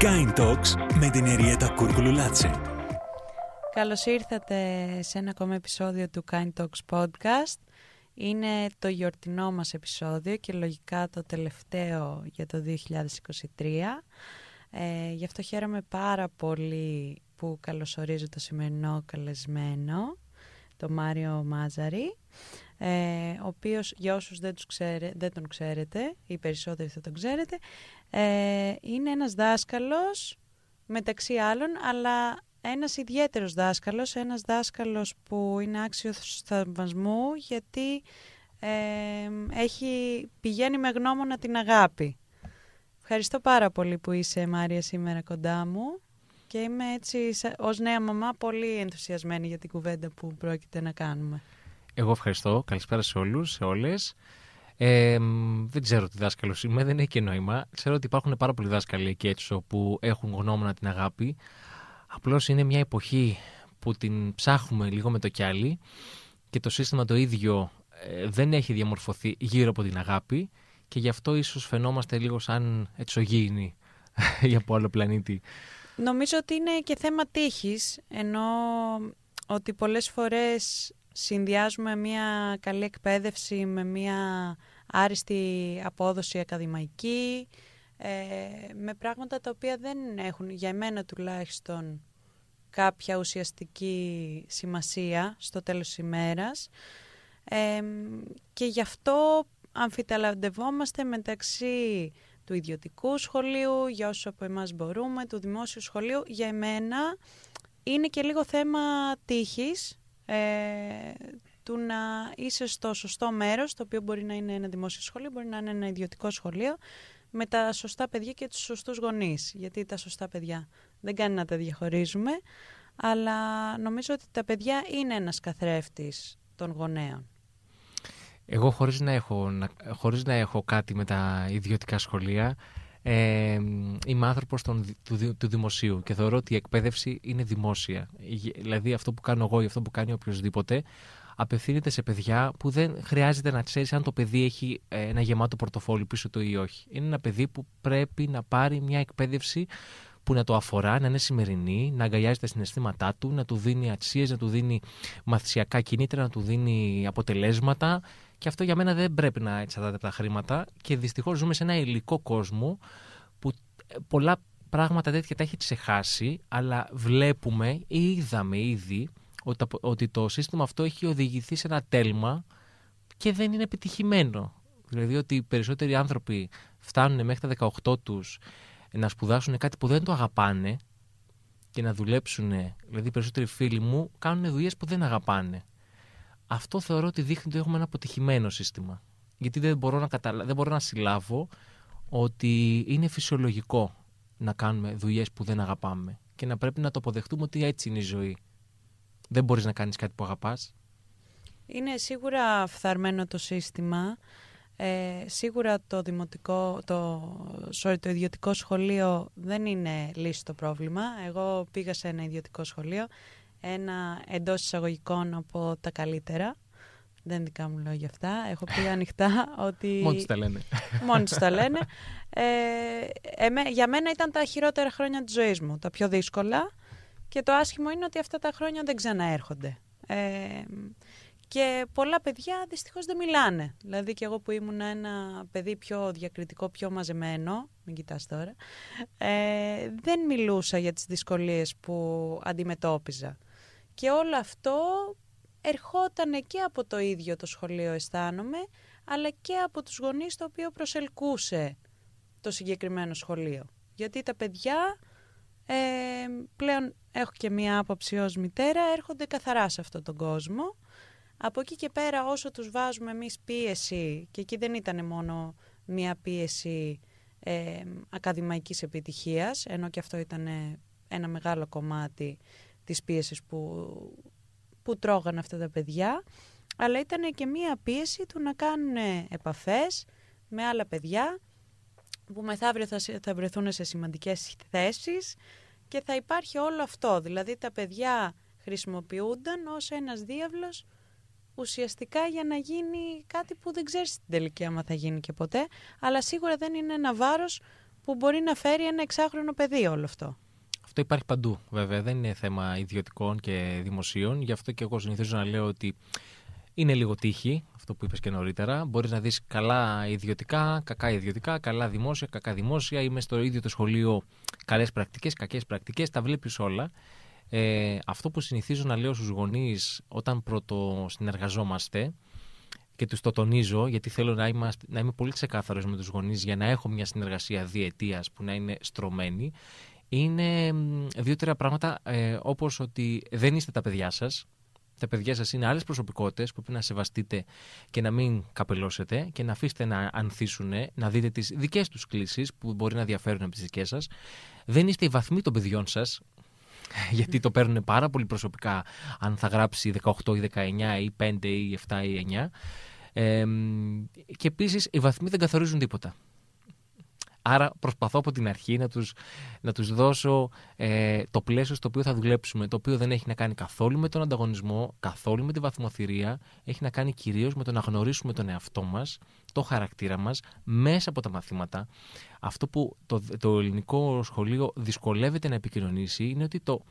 Kind Talks με την Εριέτα Κούρκουλουλάτσε. Καλώς ήρθατε σε ένα ακόμα επεισόδιο του Kind Talks Podcast. Είναι το γιορτινό μας επεισόδιο και λογικά το τελευταίο για το 2023. Ε, γι' αυτό χαίρομαι πάρα πολύ που καλωσορίζω το σημερινό καλεσμένο, το Μάριο Μάζαρη, ε, ο οποίος για όσους δεν, τους δεν τον ξέρετε, οι περισσότεροι θα τον ξέρετε, ε, είναι ένας δάσκαλος μεταξύ άλλων, αλλά ένας ιδιαίτερος δάσκαλος, ένας δάσκαλος που είναι άξιος θαυμασμού γιατί ε, έχει, πηγαίνει με γνώμονα την αγάπη. Ευχαριστώ πάρα πολύ που είσαι Μάρια σήμερα κοντά μου και είμαι έτσι ως νέα μαμά πολύ ενθουσιασμένη για την κουβέντα που πρόκειται να κάνουμε. Εγώ ευχαριστώ. Καλησπέρα σε όλους, σε όλες. Ε, δεν ξέρω τι δάσκαλο είμαι, δεν έχει και νόημα. Ξέρω ότι υπάρχουν πάρα πολλοί δάσκαλοι εκεί έξω που έχουν γνώμονα την αγάπη. Απλώς είναι μια εποχή που την ψάχνουμε λίγο με το κιάλι και το σύστημα το ίδιο ε, δεν έχει διαμορφωθεί γύρω από την αγάπη και γι' αυτό ίσως φαινόμαστε λίγο σαν ετσογίνοι για από άλλο πλανήτη. Νομίζω ότι είναι και θέμα τύχης, ενώ ότι πολλές φορές συνδυάζουμε μια καλή εκπαίδευση με μια άριστη απόδοση ακαδημαϊκή, ε, με πράγματα τα οποία δεν έχουν, για εμένα τουλάχιστον, κάποια ουσιαστική σημασία στο τέλος της ημέρας. Ε, και γι' αυτό αμφιταλαντευόμαστε μεταξύ του ιδιωτικού σχολείου, για όσους από εμάς μπορούμε, του δημόσιου σχολείου. Για εμένα είναι και λίγο θέμα τύχης, ε, του να είσαι στο σωστό μέρος, το οποίο μπορεί να είναι ένα δημόσιο σχολείο, μπορεί να είναι ένα ιδιωτικό σχολείο, με τα σωστά παιδιά και τους σωστούς γονείς. Γιατί τα σωστά παιδιά δεν κάνει να τα διαχωρίζουμε, αλλά νομίζω ότι τα παιδιά είναι ένας καθρέφτης των γονέων. Εγώ χωρίς να έχω, χωρίς να έχω κάτι με τα ιδιωτικά σχολεία, ε, είμαι άνθρωπος του, του δημοσίου και θεωρώ ότι η εκπαίδευση είναι δημόσια. Δηλαδή αυτό που κάνω εγώ ή αυτό που κάνει οποιοδήποτε απευθύνεται σε παιδιά που δεν χρειάζεται να ξέρεις αν το παιδί έχει ε, ένα γεμάτο πορτοφόλι πίσω του ή όχι. Είναι ένα παιδί που πρέπει να πάρει μια εκπαίδευση που να το αφορά, να είναι σημερινή, να αγκαλιάζει τα συναισθήματά του, να του δίνει αξίες, να του δίνει μαθησιακά κινήτρα, να του δίνει αποτελέσματα και αυτό για μένα δεν πρέπει να εξαρτάται από τα χρήματα. Και δυστυχώς ζούμε σε ένα υλικό κόσμο που ε, πολλά πράγματα τέτοια τα έχει ξεχάσει, αλλά βλέπουμε ή είδαμε ήδη ότι το σύστημα αυτό έχει οδηγηθεί σε ένα τέλμα και δεν είναι επιτυχημένο. Δηλαδή ότι οι περισσότεροι άνθρωποι φτάνουν μέχρι τα 18 τους να σπουδάσουν κάτι που δεν το αγαπάνε και να δουλέψουν, δηλαδή οι περισσότεροι φίλοι μου κάνουν δουλειές που δεν αγαπάνε αυτό θεωρώ ότι δείχνει ότι έχουμε ένα αποτυχημένο σύστημα. Γιατί δεν μπορώ να, καταλα... δεν μπορώ να συλλάβω ότι είναι φυσιολογικό να κάνουμε δουλειές που δεν αγαπάμε και να πρέπει να το αποδεχτούμε ότι έτσι είναι η ζωή. Δεν μπορείς να κάνεις κάτι που αγαπάς. Είναι σίγουρα φθαρμένο το σύστημα. Ε, σίγουρα το, δημοτικό, το, sorry, το ιδιωτικό σχολείο δεν είναι λύση το πρόβλημα. Εγώ πήγα σε ένα ιδιωτικό σχολείο ένα εντός εισαγωγικών από τα καλύτερα. Δεν δικά μου λόγια αυτά. Έχω πει ανοιχτά ότι. Μόνοι τα λένε. Μόνοι τα λένε. Ε, εμέ, για μένα ήταν τα χειρότερα χρόνια της ζωής μου. Τα πιο δύσκολα. Και το άσχημο είναι ότι αυτά τα χρόνια δεν ξαναέρχονται. Ε, και πολλά παιδιά δυστυχώς δεν μιλάνε. Δηλαδή και εγώ που ήμουν ένα παιδί πιο διακριτικό, πιο μαζεμένο, μην κοιτάς τώρα, ε, δεν μιλούσα για τις δυσκολίες που αντιμετώπιζα. Και όλο αυτό ερχόταν και από το ίδιο το σχολείο αισθάνομαι, αλλά και από τους γονείς το οποίο προσελκούσε το συγκεκριμένο σχολείο. Γιατί τα παιδιά, ε, πλέον έχω και μία άποψη ως μητέρα, έρχονται καθαρά σε αυτόν τον κόσμο. Από εκεί και πέρα όσο τους βάζουμε εμείς πίεση, και εκεί δεν ήταν μόνο μία πίεση ε, ακαδημαϊκής επιτυχίας, ενώ και αυτό ήταν ένα μεγάλο κομμάτι της πίεσης που, που τρώγαν αυτά τα παιδιά, αλλά ήταν και μία πίεση του να κάνουν επαφές με άλλα παιδιά που μεθαύριο θα, θα βρεθούν σε σημαντικές θέσεις και θα υπάρχει όλο αυτό. Δηλαδή τα παιδιά χρησιμοποιούνταν ως ένας διάβλος ουσιαστικά για να γίνει κάτι που δεν ξέρεις στην τελική άμα θα γίνει και ποτέ, αλλά σίγουρα δεν είναι ένα βάρος που μπορεί να φέρει ένα εξάχρονο παιδί όλο αυτό. Αυτό υπάρχει παντού, βέβαια. Δεν είναι θέμα ιδιωτικών και δημοσίων. Γι' αυτό και εγώ συνηθίζω να λέω ότι είναι λίγο τύχη, αυτό που είπες και νωρίτερα. Μπορείς να δεις καλά ιδιωτικά, κακά ιδιωτικά, καλά δημόσια, κακά δημόσια. Είμαι στο ίδιο το σχολείο καλές πρακτικές, κακές πρακτικές. Τα βλέπεις όλα. Ε, αυτό που συνηθίζω να λέω στους γονείς όταν πρώτο συνεργαζόμαστε και τους το τονίζω γιατί θέλω να, είμαστε, να είμαι πολύ ξεκάθαρος με τους γονείς για να έχω μια συνεργασία διετίας που να είναι στρωμένη είναι δύο-τρία πράγματα ε, όπως ότι δεν είστε τα παιδιά σας τα παιδιά σας είναι άλλες προσωπικότητες που πρέπει να σεβαστείτε και να μην καπελώσετε και να αφήσετε να ανθίσουν, να δείτε τις δικές τους κλήσεις που μπορεί να διαφέρουν από τις δικές σας. Δεν είστε οι βαθμοί των παιδιών σας, γιατί το παίρνουν πάρα πολύ προσωπικά αν θα γράψει 18 ή 19 ή 5 ή 7 ή 9. Ε, και επίσης οι βαθμοί δεν καθορίζουν τίποτα. Άρα προσπαθώ από την αρχή να τους, να τους δώσω ε, το πλαίσιο στο οποίο θα δουλέψουμε, το οποίο δεν έχει να κάνει καθόλου με τον ανταγωνισμό, καθόλου με τη βαθμοθυρία, έχει να κάνει κυρίως με το να γνωρίσουμε τον εαυτό μας, το χαρακτήρα μας, μέσα από τα μαθήματα. Αυτό που το, το ελληνικό σχολείο δυσκολεύεται να επικοινωνήσει είναι ότι το,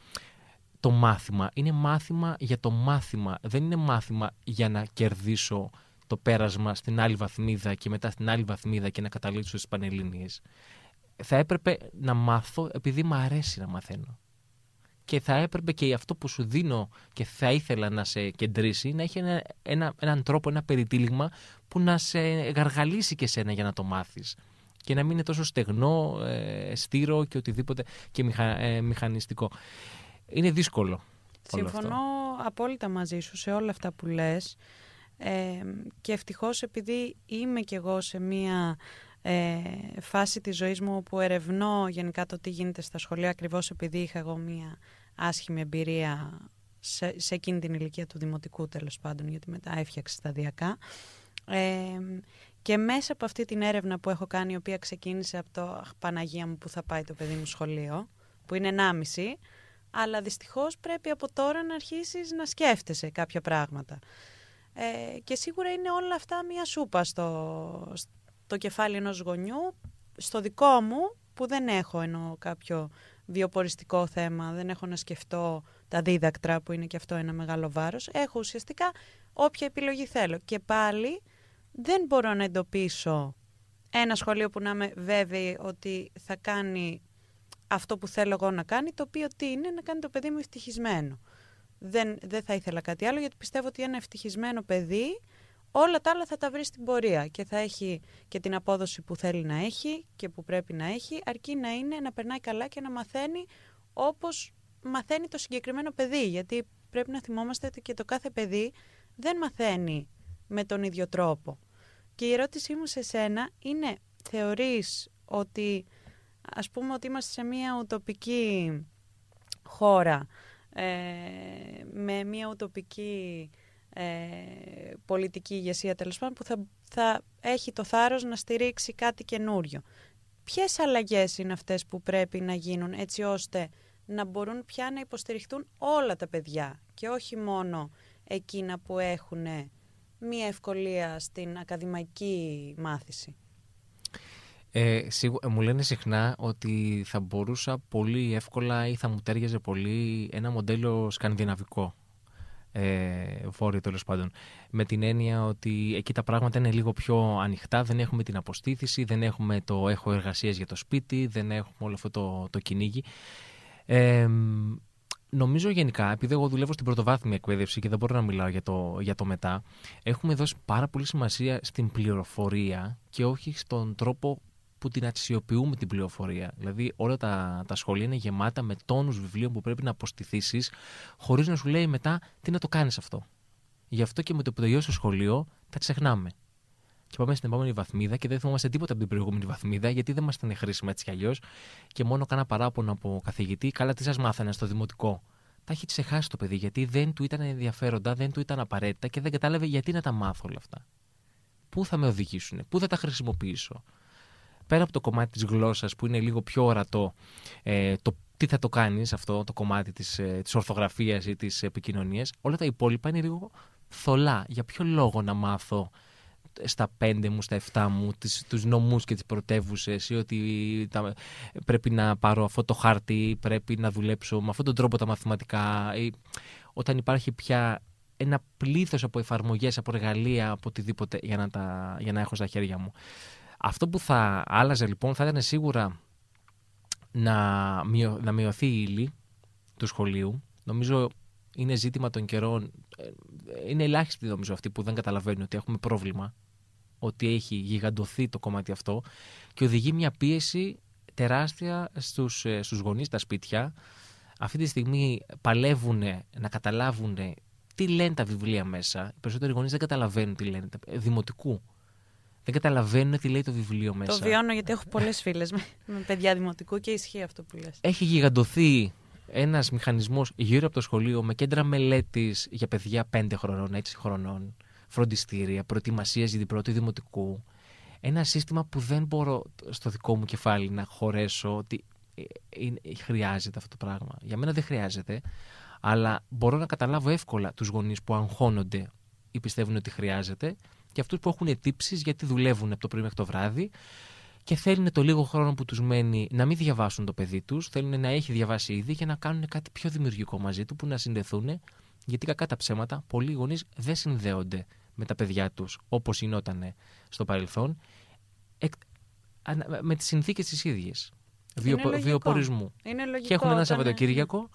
το μάθημα είναι μάθημα για το μάθημα, δεν είναι μάθημα για να κερδίσω το πέρασμα στην άλλη βαθμίδα και μετά στην άλλη βαθμίδα και να καταλήξω στις Πανελλήνιες. Θα έπρεπε να μάθω επειδή μου αρέσει να μαθαίνω. Και θα έπρεπε και αυτό που σου δίνω και θα ήθελα να σε κεντρήσει να έχει ένα, ένα, έναν τρόπο, ένα περιτύλιγμα που να σε γαργαλίσει και σένα για να το μάθεις. Και να μην είναι τόσο στεγνό, ε, στήρο και οτιδήποτε και μηχα, ε, μηχανιστικό. Είναι δύσκολο. Συμφωνώ απόλυτα μαζί σου σε όλα αυτά που λες και ευτυχώς επειδή είμαι κι εγώ σε μία ε, φάση της ζωής μου που ερευνώ γενικά το τι γίνεται στα σχολεία ακριβώς επειδή είχα εγώ μία άσχημη εμπειρία σε, σε εκείνη την ηλικία του δημοτικού τέλος πάντων γιατί μετά έφτιαξε σταδιακά και μέσα από αυτή την έρευνα που έχω κάνει η οποία ξεκίνησε από το Παναγία μου που θα πάει το παιδί μου σχολείο που είναι 1,5 αλλά δυστυχώς πρέπει από τώρα να αρχίσεις να σκέφτεσαι κάποια πράγματα. Ε, και σίγουρα είναι όλα αυτά μία σούπα στο, στο κεφάλι ενός γονιού. Στο δικό μου, που δεν έχω ενώ κάποιο βιοποριστικό θέμα, δεν έχω να σκεφτώ τα δίδακτρα που είναι και αυτό ένα μεγάλο βάρος. Έχω ουσιαστικά όποια επιλογή θέλω. Και πάλι δεν μπορώ να εντοπίσω ένα σχολείο που να είμαι βέβαιη ότι θα κάνει αυτό που θέλω εγώ να κάνει, το οποίο τι είναι να κάνει το παιδί μου ευτυχισμένο δεν, δεν θα ήθελα κάτι άλλο γιατί πιστεύω ότι ένα ευτυχισμένο παιδί όλα τα άλλα θα τα βρει στην πορεία και θα έχει και την απόδοση που θέλει να έχει και που πρέπει να έχει αρκεί να είναι να περνάει καλά και να μαθαίνει όπως μαθαίνει το συγκεκριμένο παιδί γιατί πρέπει να θυμόμαστε ότι και το κάθε παιδί δεν μαθαίνει με τον ίδιο τρόπο. Και η ερώτησή μου σε σένα είναι θεωρείς ότι ας πούμε ότι είμαστε σε μια ουτοπική χώρα ε, με μια ουτοπική ε, πολιτική ηγεσία τέλος πάντων που θα, θα έχει το θάρρος να στηρίξει κάτι καινούριο. Ποιες αλλαγές είναι αυτές που πρέπει να γίνουν έτσι ώστε να μπορούν πια να υποστηριχτούν όλα τα παιδιά και όχι μόνο εκείνα που έχουν μία ευκολία στην ακαδημαϊκή μάθηση; Ε, μου λένε συχνά ότι θα μπορούσα πολύ εύκολα ή θα μου τέριαζε πολύ ένα μοντέλο σκανδιναβικό. Ε, βόρειο τέλος πάντων. Με την έννοια ότι εκεί τα πράγματα είναι λίγο πιο ανοιχτά, δεν έχουμε την αποστήθηση, δεν έχουμε το έχω εργασία για το σπίτι, δεν έχουμε όλο αυτό το, το κυνήγι. Ε, νομίζω γενικά, επειδή εγώ δουλεύω στην πρωτοβάθμια εκπαίδευση και δεν μπορώ να μιλάω για το, για το μετά, έχουμε δώσει πάρα πολύ σημασία στην πληροφορία και όχι στον τρόπο που την αξιοποιούμε την πληροφορία. Δηλαδή, όλα τα, τα σχολεία είναι γεμάτα με τόνους βιβλίων που πρέπει να αποστηθήσεις, χωρίς να σου λέει μετά τι να το κάνεις αυτό. Γι' αυτό και με το που τελειώσει το σχολείο, τα ξεχνάμε. Και πάμε στην επόμενη βαθμίδα και δεν θυμόμαστε τίποτα από την προηγούμενη βαθμίδα, γιατί δεν μας ήταν χρήσιμα έτσι κι αλλιώς. Και μόνο κάνα παράπονο από καθηγητή, καλά τι σας μάθανε στο δημοτικό. Τα έχει ξεχάσει το παιδί, γιατί δεν του ήταν ενδιαφέροντα, δεν του ήταν απαραίτητα και δεν κατάλαβε γιατί να τα μάθω όλα αυτά. Πού θα με οδηγήσουν, πού θα τα χρησιμοποιήσω πέρα από το κομμάτι της γλώσσας που είναι λίγο πιο ορατό, ε, το τι θα το κάνεις αυτό το κομμάτι της, ε, της ορθογραφίας ή της επικοινωνίας, όλα τα υπόλοιπα είναι λίγο θολά. Για ποιο λόγο να μάθω στα πέντε μου, στα εφτά μου, τις, τους νομούς και τις πρωτεύουσες ή ότι τα, πρέπει να πάρω αυτό το χάρτη, πρέπει να δουλέψω με αυτόν τον τρόπο τα μαθηματικά ή όταν υπάρχει πια ένα πλήθος από εφαρμογές, από εργαλεία, από οτιδήποτε για να, τα, για να έχω στα χέρια μου. Αυτό που θα άλλαζε λοιπόν θα ήταν σίγουρα να, μειω, να μειωθεί η ύλη του σχολείου. Νομίζω είναι ζήτημα των καιρών. Ε, είναι ελάχιστοι νομίζω αυτοί που δεν καταλαβαίνουν ότι έχουμε πρόβλημα, ότι έχει γιγαντωθεί το κομμάτι αυτό και οδηγεί μια πίεση τεράστια στους, ε, στους γονείς, τα σπίτια. Αυτή τη στιγμή παλεύουν να καταλάβουν τι λένε τα βιβλία μέσα. Οι περισσότεροι γονείς δεν καταλαβαίνουν τι λένε. Ε, δημοτικού. Δεν καταλαβαίνουν τι λέει το βιβλίο μέσα. Το βιώνω γιατί έχω πολλές φίλες με, με παιδιά δημοτικού και ισχύει αυτό που λες. Έχει γιγαντωθεί ένας μηχανισμός γύρω από το σχολείο με κέντρα μελέτης για παιδιά 5 χρονών, 6 χρονών, φροντιστήρια, προετοιμασίας για την πρώτη δημοτικού. Ένα σύστημα που δεν μπορώ στο δικό μου κεφάλι να χωρέσω ότι ε, ε, χρειάζεται αυτό το πράγμα. Για μένα δεν χρειάζεται, αλλά μπορώ να καταλάβω εύκολα τους γονείς που αγχώνονται ή πιστεύουν ότι χρειάζεται και αυτούς που έχουν τύψεις γιατί δουλεύουν από το πρωί μέχρι το βράδυ και θέλουν το λίγο χρόνο που τους μένει να μην διαβάσουν το παιδί τους, θέλουν να έχει διαβάσει ήδη και να κάνουν κάτι πιο δημιουργικό μαζί του που να συνδεθούν. Γιατί κακά τα ψέματα, πολλοί γονείς δεν συνδέονται με τα παιδιά τους όπως γινόταν στο παρελθόν, με τις συνθήκες τις ίδιες βιοπορισμού. Είναι λογικό, και έχουν ένα όταν- Σαββατοκύριακο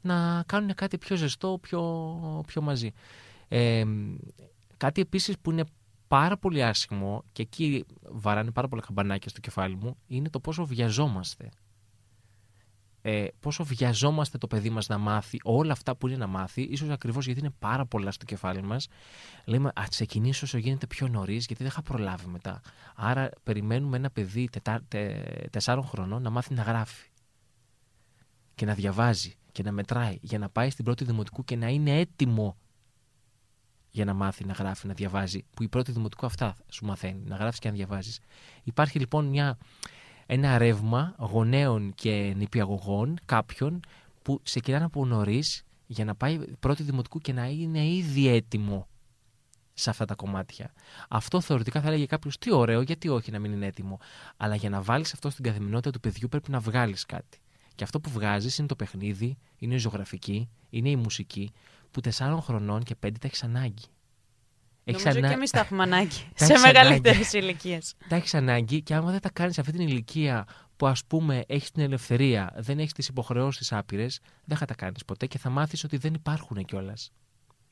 να κάνουν κάτι πιο ζεστό, πιο, πιο μαζί. Ε, κάτι επίσης που είναι πάρα πολύ άσχημο και εκεί βαράνε πάρα πολλά καμπανάκια στο κεφάλι μου είναι το πόσο βιαζόμαστε. Ε, πόσο βιαζόμαστε το παιδί μας να μάθει όλα αυτά που είναι να μάθει, ίσως ακριβώς γιατί είναι πάρα πολλά στο κεφάλι μας. Λέμε, ας ξεκινήσω όσο γίνεται πιο νωρίς, γιατί δεν θα προλάβει μετά. Άρα περιμένουμε ένα παιδί τετά, τε, τεσσάρων χρονών να μάθει να γράφει και να διαβάζει και να μετράει για να πάει στην πρώτη δημοτικού και να είναι έτοιμο για να μάθει να γράφει, να διαβάζει. Που η πρώτη δημοτικού αυτά σου μαθαίνει, να γράφεις και να διαβάζεις. Υπάρχει λοιπόν μια, ένα ρεύμα γονέων και νηπιαγωγών κάποιων που ξεκινάνε από νωρίς για να πάει πρώτη δημοτικού και να είναι ήδη έτοιμο σε αυτά τα κομμάτια. Αυτό θεωρητικά θα έλεγε κάποιο τι ωραίο, γιατί όχι να μην είναι έτοιμο. Αλλά για να βάλεις αυτό στην καθημερινότητα του παιδιού πρέπει να βγάλεις κάτι. Και αυτό που βγάζεις είναι το παιχνίδι, είναι η ζωγραφική, είναι η μουσική, που τεσσάρων χρονών και πέντε τα έχεις ανάγκη. Έχεις Νομίζω ανα- και εμείς τα έχουμε ανάγκη. Τα σε έχεις μεγαλύτερες ανάγκη. ηλικίες. Τα έχεις ανάγκη και άμα δεν τα κάνεις σε αυτή την ηλικία που ας πούμε έχεις την ελευθερία, δεν έχεις τις υποχρεώσεις άπειρες, δεν θα τα κάνεις ποτέ και θα μάθεις ότι δεν υπάρχουν κιόλας.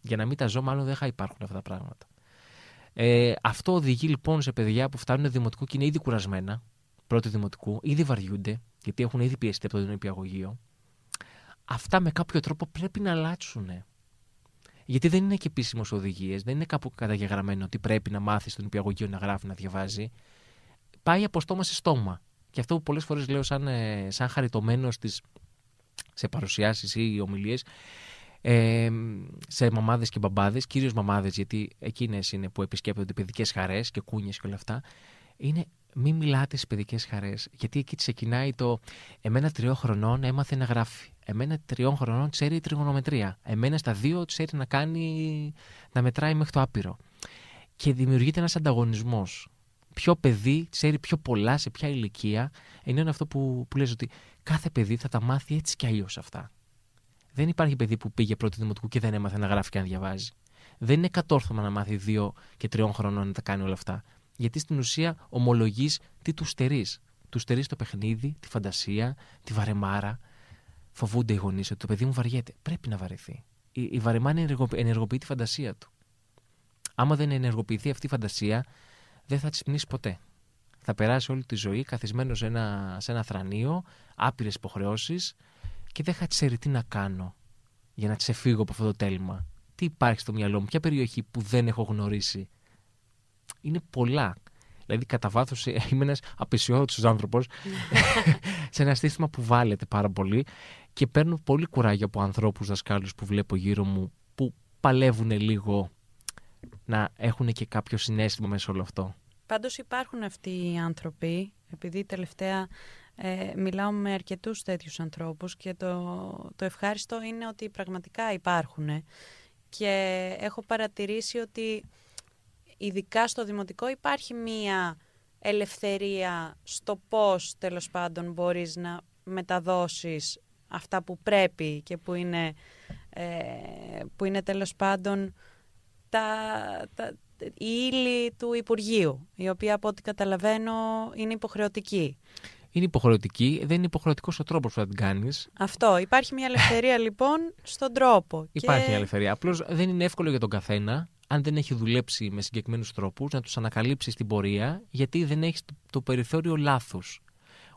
Για να μην τα ζω, μάλλον δεν θα υπάρχουν αυτά τα πράγματα. Ε, αυτό οδηγεί λοιπόν σε παιδιά που φτάνουν δημοτικού και είναι ήδη κουρασμένα, πρώτη δημοτικού, ήδη βαριούνται, γιατί έχουν ήδη πιεστεί από το νηπιαγωγείο. Αυτά με κάποιο τρόπο πρέπει να αλλάξουν. Γιατί δεν είναι και επίσημε οδηγίες, δεν είναι κάπου καταγεγραμμένο ότι πρέπει να μάθεις στον νηπιαγωγείο να γράφει, να διαβάζει. Πάει από στόμα σε στόμα. Και αυτό που πολλές φορές λέω σαν, ε, σαν χαριτωμένος στις, σε παρουσιάσεις ή ομιλίες, ε, σε μαμάδες και μπαμπάδες, κυρίως μαμάδες, γιατί εκείνες είναι που επισκέπτονται παιδικές χαρές και κούνιες και όλα αυτά, είναι μην μιλάτε στι παιδικές χαρές. Γιατί εκεί ξεκινάει το Εμένα τριών χρονών έμαθε να γράφει. Εμένα τριών χρονών ξέρει τριγωνομετρία. Εμένα στα δύο ξέρει να κάνει, να μετράει μέχρι το άπειρο. Και δημιουργείται ένας ανταγωνισμός. Ποιο παιδί ξέρει πιο πολλά σε ποια ηλικία, ενώ είναι αυτό που, που λες ότι κάθε παιδί θα τα μάθει έτσι κι αλλιώς αυτά. Δεν υπάρχει παιδί που πήγε πρώτη δημοτικού και δεν έμαθε να γράφει και να διαβάζει. Δεν είναι κατόρθωμα να μάθει δύο και τριών χρονών να τα κάνει όλα αυτά. Γιατί στην ουσία ομολογείς τι τους στερείς. Τους στερείς το παιχνίδι, τη φαντασία, τη βαρεμάρα. Φοβούνται οι γονείς ότι το παιδί μου βαριέται. Πρέπει να βαρεθεί. Η, η βαρεμάρα ενεργο- ενεργοποιεί τη φαντασία του. Άμα δεν ενεργοποιηθεί αυτή η φαντασία, δεν θα ξυπνήσει ποτέ. Θα περάσει όλη τη ζωή καθισμένος σε ένα, σε ένα θρανείο, άπειρες υποχρεώσεις και δεν θα ξέρει τι να κάνω για να ξεφύγω από αυτό το τέλμα. Τι υπάρχει στο μυαλό μου, ποια περιοχή που δεν έχω γνωρίσει. Είναι πολλά. Δηλαδή, κατά βάθος είμαι ένας απεσιόδοξος άνθρωπος σε ένα σύστημα που βάλετε πάρα πολύ και παίρνω πολύ κουράγιο από ανθρώπους δασκάλους που βλέπω γύρω μου που παλεύουν λίγο να έχουν και κάποιο συνέστημα μέσα σε όλο αυτό. Πάντως υπάρχουν αυτοί οι άνθρωποι, επειδή τελευταία ε, μιλάω με αρκετούς τέτοιους ανθρώπους και το, το ευχάριστο είναι ότι πραγματικά υπάρχουν και έχω παρατηρήσει ότι ειδικά στο δημοτικό υπάρχει μία ελευθερία στο πώς τέλος πάντων μπορείς να μεταδώσεις αυτά που πρέπει και που είναι, ε, που είναι τέλος πάντων τα, τα, η ύλη του Υπουργείου, η οποία από ό,τι καταλαβαίνω είναι υποχρεωτική. Είναι υποχρεωτική, δεν είναι υποχρεωτικός ο τρόπος που θα την κάνεις. Αυτό. Υπάρχει μια ελευθερία λοιπόν στον τρόπο. Υπάρχει και... μια ελευθερία. Απλώς δεν είναι εύκολο για τον καθένα, αν δεν έχει δουλέψει με συγκεκριμένους τρόπους, να τους ανακαλύψεις στην πορεία, γιατί δεν έχεις το περιθώριο λάθους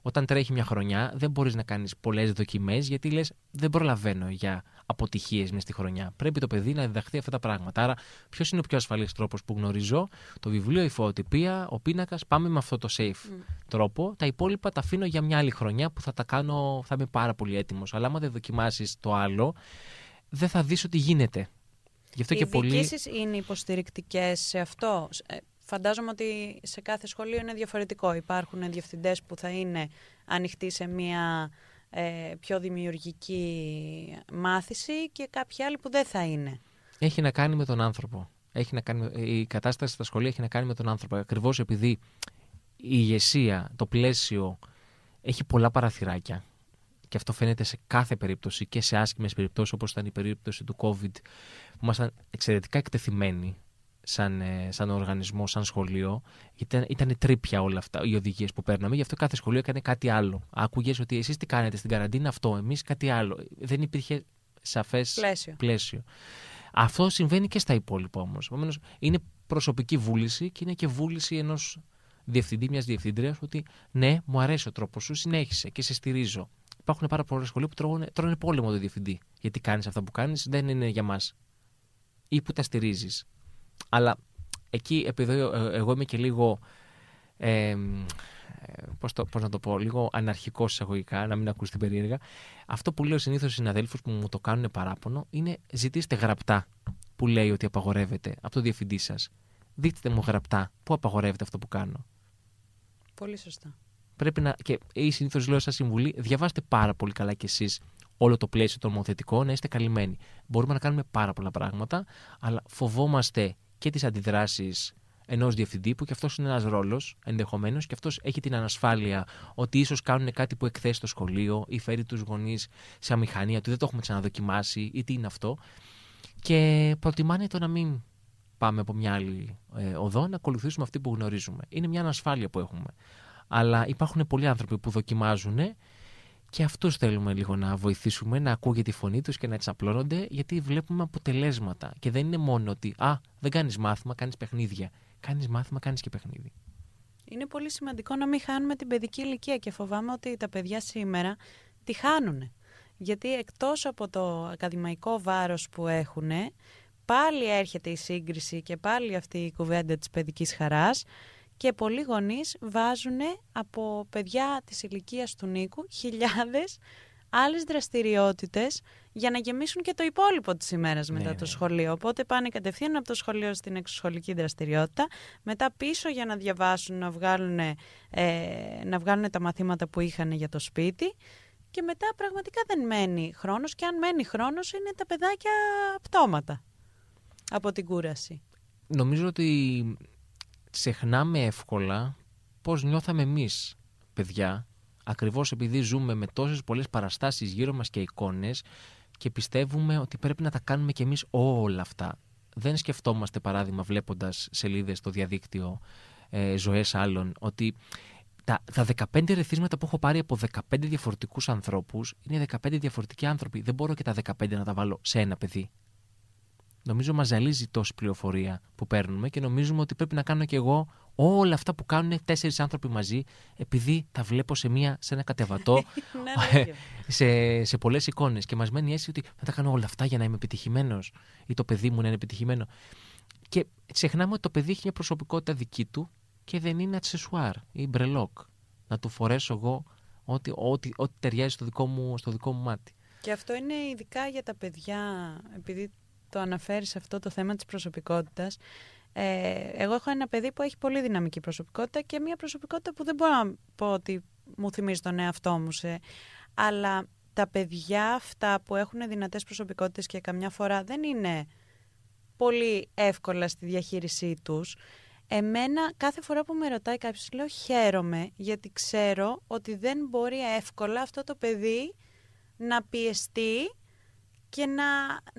όταν τρέχει μια χρονιά, δεν μπορείς να κάνεις πολλές δοκιμές, γιατί λες, δεν προλαβαίνω για αποτυχίες μες στη χρονιά. Πρέπει το παιδί να διδαχθεί αυτά τα πράγματα. Άρα, ποιος είναι ο πιο ασφαλής τρόπος που γνωρίζω, το βιβλίο, η φωτοτυπία, ο πίνακας, πάμε με αυτό το safe mm. τρόπο. Τα υπόλοιπα τα αφήνω για μια άλλη χρονιά που θα τα κάνω, θα είμαι πάρα πολύ έτοιμος. Αλλά άμα δεν δοκιμάσεις το άλλο, δεν θα δεις ότι γίνεται. Γι αυτό Οι και πολύ... είναι υποστηρικτικές σε αυτό. Ε, Φαντάζομαι ότι σε κάθε σχολείο είναι διαφορετικό. Υπάρχουν διευθυντές που θα είναι ανοιχτοί σε μια ε, πιο δημιουργική μάθηση και κάποιοι άλλοι που δεν θα είναι. Έχει να κάνει με τον άνθρωπο. Έχει να κάνει, η κατάσταση στα σχολεία έχει να κάνει με τον άνθρωπο. Ακριβώς επειδή η ηγεσία, το πλαίσιο έχει πολλά παραθυράκια και αυτό φαίνεται σε κάθε περίπτωση και σε άσχημες περιπτώσεις όπως ήταν η περίπτωση του COVID που ήμασταν εξαιρετικά εκτεθειμένοι σαν, ε, σαν οργανισμό, σαν σχολείο. Ήταν, ήταν τρίπια όλα αυτά οι οδηγίες που παίρναμε. Γι' αυτό κάθε σχολείο έκανε κάτι άλλο. Άκουγες ότι εσείς τι κάνετε στην καραντίνα, αυτό. Εμείς κάτι άλλο. Δεν υπήρχε σαφές πλαίσιο. πλαίσιο. Αυτό συμβαίνει και στα υπόλοιπα όμως. Επομένως, είναι προσωπική βούληση και είναι και βούληση ενός διευθυντή, μιας διευθύντριας, ότι ναι, μου αρέσει ο τρόπος σου, συνέχισε και σε στηρίζω. Υπάρχουν πάρα πολλά σχολεία που τρώνε, τρώνε πόλεμο το διευθυντή. Γιατί κάνεις αυτά που κάνεις, δεν είναι για μας. Ή που τα στηρίζεις. Αλλά εκεί, επειδή εγώ είμαι και λίγο. Ε, πώς, το, πώς να το πω, λίγο αναρχικός εισαγωγικά, να μην ακούσει την περίεργα. Αυτό που λέω συνήθως στους συναδέλφους που μου το κάνουν παράπονο είναι ζητήστε γραπτά που λέει ότι απαγορεύεται από το διευθυντή σας. Δείτε μου γραπτά πού απαγορεύεται αυτό που κάνω. Πολύ σωστά. Πρέπει να. και ή συνήθως λέω σαν συμβουλή, διαβάστε πάρα πολύ καλά κι εσείς όλο το πλαίσιο των νομοθετικών, να είστε καλυμμένοι. Μπορούμε να κάνουμε πάρα πολλά πράγματα, αλλά φοβόμαστε και τις αντιδράσεις ενός διευθυντή, που και αυτός είναι ένας ρόλος ενδεχομένως, και αυτός έχει την ανασφάλεια ότι ίσως κάνουν κάτι που εκθέσει στο σχολείο ή φέρει τους γονείς σε αμηχανία, ότι δεν το έχουμε ξαναδοκιμάσει ή τι είναι αυτό. Και προτιμάνε το να μην πάμε από μια άλλη ε, οδό, να ακολουθήσουμε αυτή που γνωρίζουμε. Είναι μια ανασφάλεια που έχουμε. Αλλά υπάρχουν πολλοί άνθρωποι που δοκιμάζουν και αυτούς θέλουμε λίγο να βοηθήσουμε να ακούγεται η φωνή τους και να εξαπλώνονται, γιατί βλέπουμε αποτελέσματα. Και δεν είναι μόνο ότι, Α, δεν κάνεις μάθημα, κάνεις παιχνίδια. Κάνεις μάθημα, κάνεις και παιχνίδι. Είναι πολύ σημαντικό να μην χάνουμε την παιδική ηλικία και φοβάμαι ότι τα παιδιά σήμερα τη χάνουν. Γιατί εκτός από το ακαδημαϊκό βάρος που έχουν, πάλι έρχεται η σύγκριση και πάλι αυτή η κουβέντα της παιδικής χαράς και πολλοί γονείς βάζουν από παιδιά της ηλικίας του Νίκου χιλιάδες άλλες δραστηριότητες για να γεμίσουν και το υπόλοιπο της ημέρας μετά ναι, το ναι. σχολείο. Οπότε πάνε κατευθείαν από το σχολείο στην εξωσχολική δραστηριότητα, μετά πίσω για να διαβάσουν, να βγάλουν, ε, να βγάλουν τα μαθήματα που είχαν για το σπίτι και μετά πραγματικά δεν μένει χρόνος και αν μένει χρόνος είναι τα παιδάκια πτώματα από την κούραση. Νομίζω ότι ξεχνάμε εύκολα πώς νιώθαμε εμείς, παιδιά, ακριβώς επειδή ζούμε με τόσες πολλές παραστάσεις γύρω μας και εικόνες και πιστεύουμε ότι πρέπει να τα κάνουμε κι εμείς όλα αυτά. Δεν σκεφτόμαστε παράδειγμα βλέποντας σελίδες στο διαδίκτυο, ε, ζωές άλλων, ότι τα, τα 15 ρεθίσματα που έχω πάρει από 15 διαφορετικούς ανθρώπους είναι 15 διαφορετικοί άνθρωποι. Δεν μπορώ και τα 15 να τα βάλω σε ένα παιδί νομίζω μα ζαλίζει τόση πληροφορία που παίρνουμε και νομίζουμε ότι πρέπει να κάνω και εγώ όλα αυτά που κάνουν τέσσερις άνθρωποι μαζί, επειδή τα βλέπω σε, μια, σε ένα κατεβατό, ναι, ναι, σε, σε πολλές εικόνες. Και μας μένει η αίσθηση ότι θα τα κάνω όλα αυτά για να είμαι επιτυχημένος ή το παιδί μου να είναι επιτυχημένο. Και ξεχνάμε ότι το παιδί έχει μια προσωπικότητα δική του και δεν είναι ατσεσουάρ ή μπρελόκ. Να του φορέσω εγώ ό,τι, ό,τι, ό,τι ταιριάζει στο δικό, μου, στο δικό μου μάτι. Και αυτό είναι ειδικά για τα παιδιά, επειδή το αναφέρεις αυτό το θέμα της προσωπικότητας. Ε, εγώ έχω ένα παιδί που έχει πολύ δυναμική προσωπικότητα και μια προσωπικότητα που δεν μπορώ να πω ότι μου θυμίζει τον εαυτό μου. Σε, αλλά τα παιδιά αυτά που έχουν δυνατές προσωπικότητες και καμιά φορά δεν είναι πολύ εύκολα στη διαχείρισή τους, Εμένα κάθε φορά που με ρωτάει κάποιος λέω χαίρομαι γιατί ξέρω ότι δεν μπορεί εύκολα αυτό το παιδί να πιεστεί και να,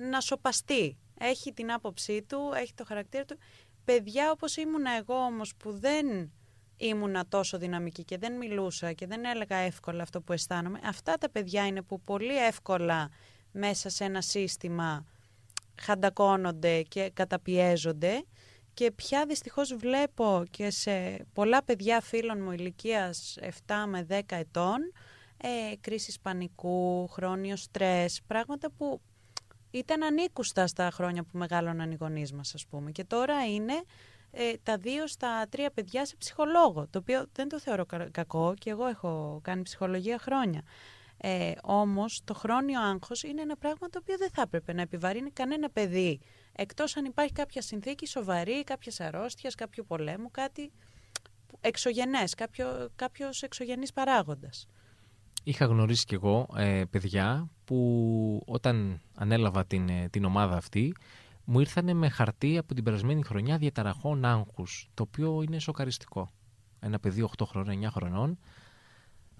να σοπαστεί. Έχει την άποψή του, έχει το χαρακτήρα του. Παιδιά όπως ήμουνα εγώ όμως που δεν ήμουνα τόσο δυναμική και δεν μιλούσα και δεν έλεγα εύκολα αυτό που αισθάνομαι, αυτά τα παιδιά είναι που πολύ εύκολα μέσα σε ένα σύστημα χαντακώνονται και καταπιέζονται και πια δυστυχώς βλέπω και σε πολλά παιδιά φίλων μου ηλικίας 7 με 10 ετών ε, κρίσεις πανικού, χρόνιο στρες, πράγματα που ήταν ανήκουστα στα χρόνια που μεγάλωναν οι γονείς μας ας πούμε και τώρα είναι ε, τα δύο στα τρία παιδιά σε ψυχολόγο, το οποίο δεν το θεωρώ κακό και εγώ έχω κάνει ψυχολογία χρόνια. Ε, όμως το χρόνιο άγχος είναι ένα πράγμα το οποίο δεν θα έπρεπε να επιβαρύνει κανένα παιδί. Εκτός αν υπάρχει κάποια συνθήκη σοβαρή, κάποια αρρώστιας, κάποιο πολέμου, κάτι εξωγενές, κάποιο, κάποιος εξωγενής παράγοντας. Είχα γνωρίσει κι εγώ ε, παιδιά που όταν ανέλαβα την, ε, την ομάδα αυτή μου ήρθανε με χαρτί από την περασμένη χρονιά διαταραχών άγχους, το οποίο είναι σοκαριστικό. Ένα παιδί 8 χρονών, 9 χρονών,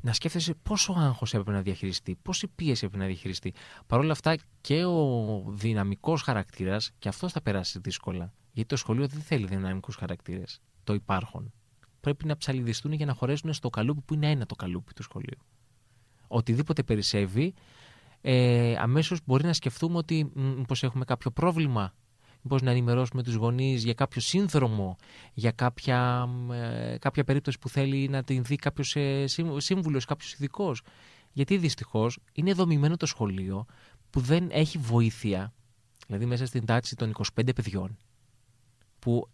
να σκέφτεσαι πόσο άγχος έπρεπε να διαχειριστεί, πόση πίεση έπρεπε να διαχειριστεί. Παρ' όλα αυτά και ο δυναμικός χαρακτήρας, και αυτός θα περάσει δύσκολα. Γιατί το σχολείο δεν θέλει δυναμικούς χαρακτήρες. Το υπάρχουν. Πρέπει να ψαλιδιστούν για να χωρέσουν στο καλούπι που είναι ένα το καλούπι του σχολείου. Οτιδήποτε περισσεύει, ε, αμέσως μπορεί να σκεφτούμε ότι μήπως έχουμε κάποιο πρόβλημα Μήπως να ενημερώσουμε τους γονείς για κάποιο σύνδρομο, για κάποια, ε, κάποια περίπτωση που θέλει να την δει κάποιος ε, σύμβουλος, κάποιος ειδικός. Γιατί δυστυχώς είναι δομημένο το σχολείο που δεν έχει βοήθεια, δηλαδή μέσα στην τάξη των 25 παιδιών, που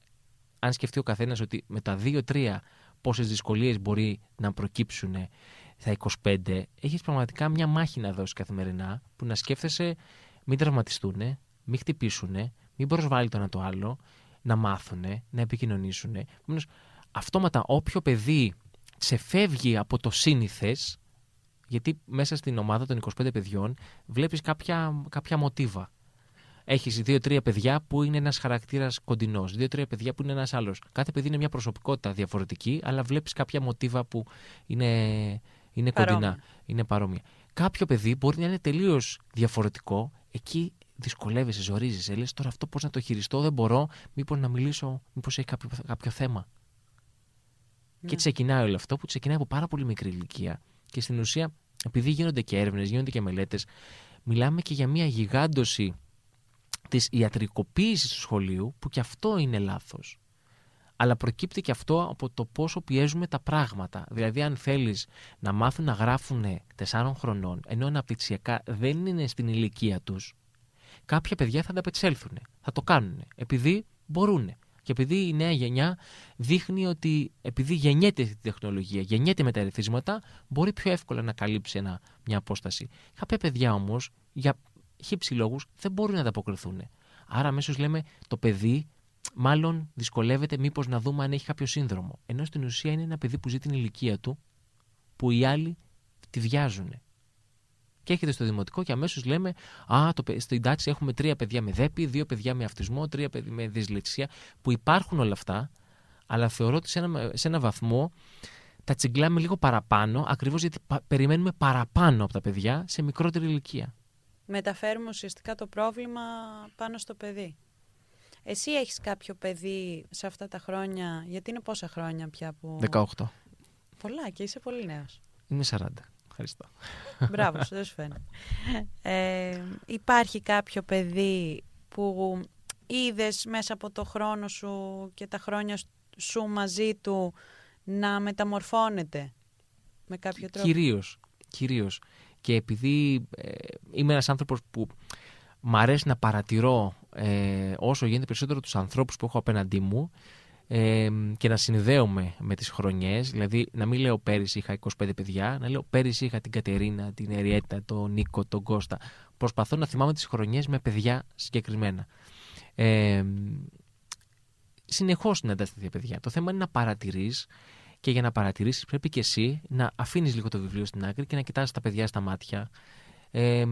αν σκεφτεί ο καθένας ότι με τα 2-3 πόσες δυσκολίες μπορεί να προκύψουν στα 25, έχεις πραγματικά μια μάχη να δώσεις καθημερινά που να σκέφτεσαι μην τραυματιστούν, μην χτυπήσουν, μην προσβάλλει το ένα το άλλο, να μάθουν, να επικοινωνήσουν. αυτόματα όποιο παιδί ξεφεύγει από το σύνηθες, γιατί μέσα στην ομάδα των 25 παιδιών βλέπεις κάποια, κάποια μοτίβα. Έχεις δύο-τρία παιδιά που είναι ένας χαρακτήρας κοντινός, δύο-τρία παιδιά που είναι ένας άλλος. Κάθε παιδί είναι μια προσωπικότητα διαφορετική, αλλά βλέπεις κάποια μοτίβα που είναι, είναι κοντινά, είναι παρόμοια. Κάποιο παιδί μπορεί να είναι τελείως διαφορετικό. Εκεί δυσκολεύεσαι, ζορίζεσαι. Λες τώρα αυτό πώς να το χειριστώ, δεν μπορώ. Μήπως να μιλήσω, μήπως έχει κάποιο, κάποιο θέμα. Ναι. Και ξεκινάει όλο αυτό που ξεκινάει από πάρα πολύ μικρή ηλικία. Και στην ουσία, επειδή γίνονται και έρευνες, γίνονται και μελέτες, μιλάμε και για μια γιγάντωση της ιατρικοποίησης του σχολείου, που και αυτό είναι λάθος. Αλλά προκύπτει και αυτό από το πόσο πιέζουμε τα πράγματα. Δηλαδή, αν θέλεις να μάθουν να γράφουν 4 χρονών, ενώ αναπτυξιακά δεν είναι στην ηλικία τους, κάποια παιδιά θα ανταπεξέλθουν. Θα το κάνουν. Επειδή μπορούν. Και επειδή η νέα γενιά δείχνει ότι επειδή γεννιέται τη τεχνολογία, γεννιέται με τα ερεθίσματα, μπορεί πιο εύκολα να καλύψει ένα, μια απόσταση. Κάποια παιδιά όμως, για χύψη λόγους, δεν μπορούν να ανταποκριθούν. Άρα, αμέσως λέμε το παιδί μάλλον δυσκολεύεται μήπως να δούμε αν έχει κάποιο σύνδρομο. Ενώ στην ουσία είναι ένα παιδί που ζει την ηλικία του, που οι άλλοι τη βιάζουν και έχετε στο δημοτικό και αμέσως λέμε Α, το, στην τάξη έχουμε τρία παιδιά με δέπη, δύο παιδιά με αυτισμό, τρία παιδιά με δυσλεξία, που υπάρχουν όλα αυτά, αλλά θεωρώ ότι σε ένα, σε ένα βαθμό τα τσιγκλάμε λίγο παραπάνω, ακριβώς γιατί περιμένουμε παραπάνω από τα παιδιά σε μικρότερη ηλικία. Μεταφέρουμε ουσιαστικά το πρόβλημα πάνω στο παιδί. Εσύ έχεις κάποιο παιδί σε αυτά τα χρόνια, γιατί είναι πόσα χρόνια πια που... 18. Πολλά και είσαι πολύ νέος. Είμαι 40. Ευχαριστώ. Μπράβο, δεν σου φαίνεται. Ε, υπάρχει κάποιο παιδί που είδες μέσα από το χρόνο σου και τα χρόνια σου μαζί του να μεταμορφώνεται με κάποιο τρόπο; Κυρίως, κυρίως. Και επειδή ε, είμαι ένας άνθρωπος που μ' αρέσει να παρατηρώ ε, όσο γίνεται περισσότερο τους ανθρώπους που έχω απέναντί μου, ε, και να συνδέομαι με τις χρονιές, δηλαδή να μην λέω πέρυσι είχα 25 παιδιά, να λέω πέρυσι είχα την Κατερίνα, την Εριέτα, τον Νίκο, τον Κώστα. Προσπαθώ να θυμάμαι τις χρονιές με παιδιά συγκεκριμένα. Ε, συνεχώς συναντάς τέτοια παιδιά. Το θέμα είναι να παρατηρείς και για να παρατηρήσεις πρέπει και εσύ να αφήνεις λίγο το βιβλίο στην άκρη και να κοιτάς τα παιδιά στα μάτια. Ε,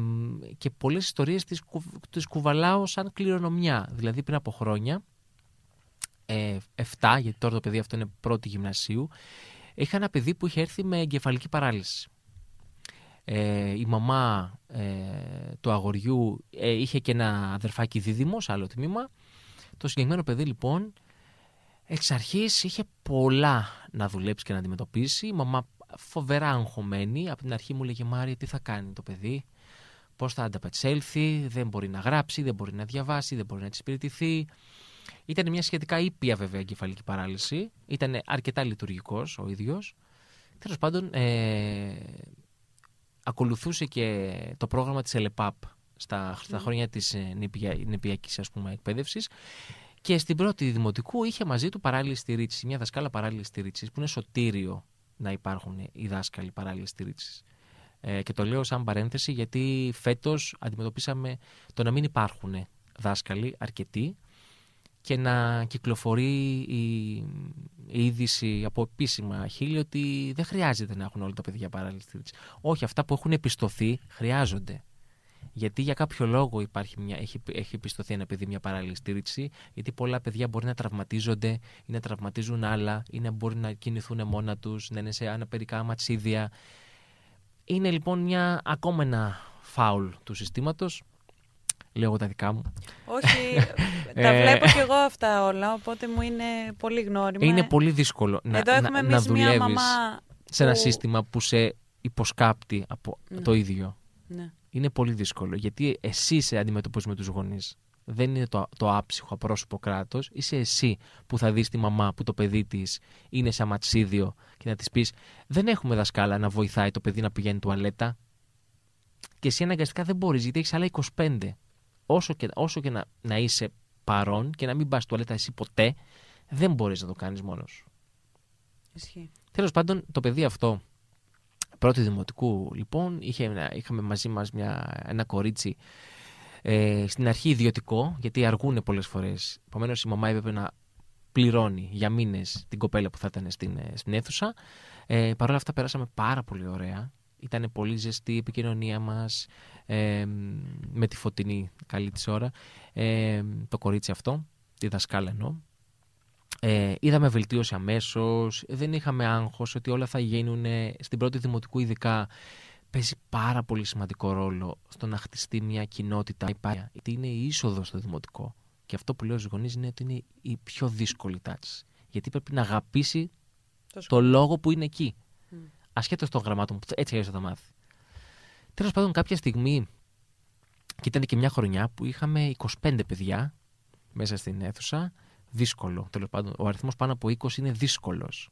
και πολλές ιστορίες τις, τις κουβαλάω σαν κληρονομιά. Δηλαδή πριν από χρόνια ε, 7, γιατί τώρα το παιδί αυτό είναι πρώτη γυμνασίου, είχα ένα παιδί που είχε έρθει με εγκεφαλική παράλυση. Ε, η μαμά ε, του αγοριού ε, είχε και ένα αδερφάκι δίδυμο σε άλλο τμήμα. Το συγκεκριμένο παιδί λοιπόν εξ αρχής είχε πολλά να δουλέψει και να αντιμετωπίσει. Η μαμά φοβερά αγχωμένη. Από την αρχή μου λέγε Μάρια τι θα κάνει το παιδί, πώς θα ανταπεξέλθει, δεν μπορεί να γράψει, δεν μπορεί να διαβάσει, δεν μπορεί να εξυπηρετηθεί. Ήταν μια σχετικά ήπια βέβαια εγκεφαλική παράλυση. Ήταν αρκετά λειτουργικός ο ίδιος. Τέλος πάντων, ε, ακολουθούσε και το πρόγραμμα της ΕΛΕΠΑΠ στα, στα χρόνια της ε, νηπια, νηπιακής ας πούμε, εκπαίδευσης και στην πρώτη δημοτικού είχε μαζί του παράλληλη στηρίξη, μια δασκάλα παράλληλη στηρίξη, που είναι σωτήριο να υπάρχουν οι δάσκαλοι παράλληλη στηρίξη. Ε, και το λέω σαν παρένθεση γιατί φέτος αντιμετωπίσαμε το να μην υπάρχουν δάσκαλοι αρκετοί και να κυκλοφορεί η, η είδηση από επίσημα χείλη ότι δεν χρειάζεται να έχουν όλα τα παιδιά παράλληλη στήριξη. Όχι, αυτά που έχουν επιστοθεί χρειάζονται. Γιατί για κάποιο λόγο υπάρχει μια, έχει, έχει επιστοθεί ένα παιδί μια παράλληλη στήριξη, γιατί πολλά παιδιά μπορεί να τραυματίζονται ή να τραυματίζουν άλλα ή να μπορεί να κινηθούν μόνα τους, να είναι σε αναπερικά ματσίδια. Είναι λοιπόν μια ακόμα ένα φάουλ του συστήματος Λέω τα δικά μου. Όχι, τα ε, βλέπω κι εγώ αυτά όλα, οπότε μου είναι πολύ γνώριμα. Είναι πολύ δύσκολο να, Εδώ έχουμε να, να δουλεύεις μαμά σε ένα που- σύστημα που σε υποσκάπτει από Ναι. το ίδιο. Ναι. Είναι πολύ δύσκολο, γιατί εσύ σε αντιμετωπίζεις με τους γονείς. Δεν είναι το, το άψυχο, απρόσωπο κράτος. Είσαι εσύ που θα δεις τη μαμά που το παιδί της είναι σε αματσίδιο και να της πεις: Δεν έχουμε δασκάλα να βοηθάει το παιδί να πηγαίνει τουαλέτα. Και εσύ αναγκαστικά δεν μπορείς, γιατί έχεις άλλα 25. Όσο και, όσο και να, να είσαι παρόν και να μην πας τουαλέτα εσύ ποτέ, δεν μπορείς να το κάνεις μόνος σου. Ισχύει. Τέλος πάντων, το παιδί αυτό, πρώτη δημοτικού, λοιπόν, είχε, ένα- είχαμε μαζί μας ένα κορίτσι ε, στην αρχή ιδιωτικό, γιατί αργούν πολλές φορές. Επομένως, η μαμά έπρεπε να πληρώνει για μήνες την κοπέλα που θα ήταν στην, ε, στην αίθουσα. Ε, Παρ' όλα αυτά, περάσαμε πάρα πολύ ωραία. Ήταν πολύ ζεστή η επικοινωνία μας ε, με τη φωτεινή καλή της ώρα. Ε, το κορίτσι αυτό, τη δασκάλα εννοώ. Ε, είδαμε βελτίωση αμέσως. Δεν είχαμε άγχος ότι όλα θα γίνουν στην πρώτη δημοτικού, ειδικά. Παίζει πάρα πολύ σημαντικό ρόλο στο να χτιστεί μια κοινότητα. Υπάρχει, γιατί είναι η είσοδος στο δημοτικό. Και αυτό που λέω στους γονείς είναι ότι είναι η πιο δύσκολη τάξη. Γιατί πρέπει να αγαπήσει Το το λόγο που είναι εκεί. Μμ. Ασχέτως των γραμμάτων που έτσι αλλιώς θα τα μάθει. Τέλος πάντων, κάποια στιγμή, και ήταν και μια χρονιά που είχαμε 25 παιδιά μέσα στην αίθουσα. Δύσκολο. Τέλος πάντων, ο αριθμός πάνω από 20 είναι δύσκολος.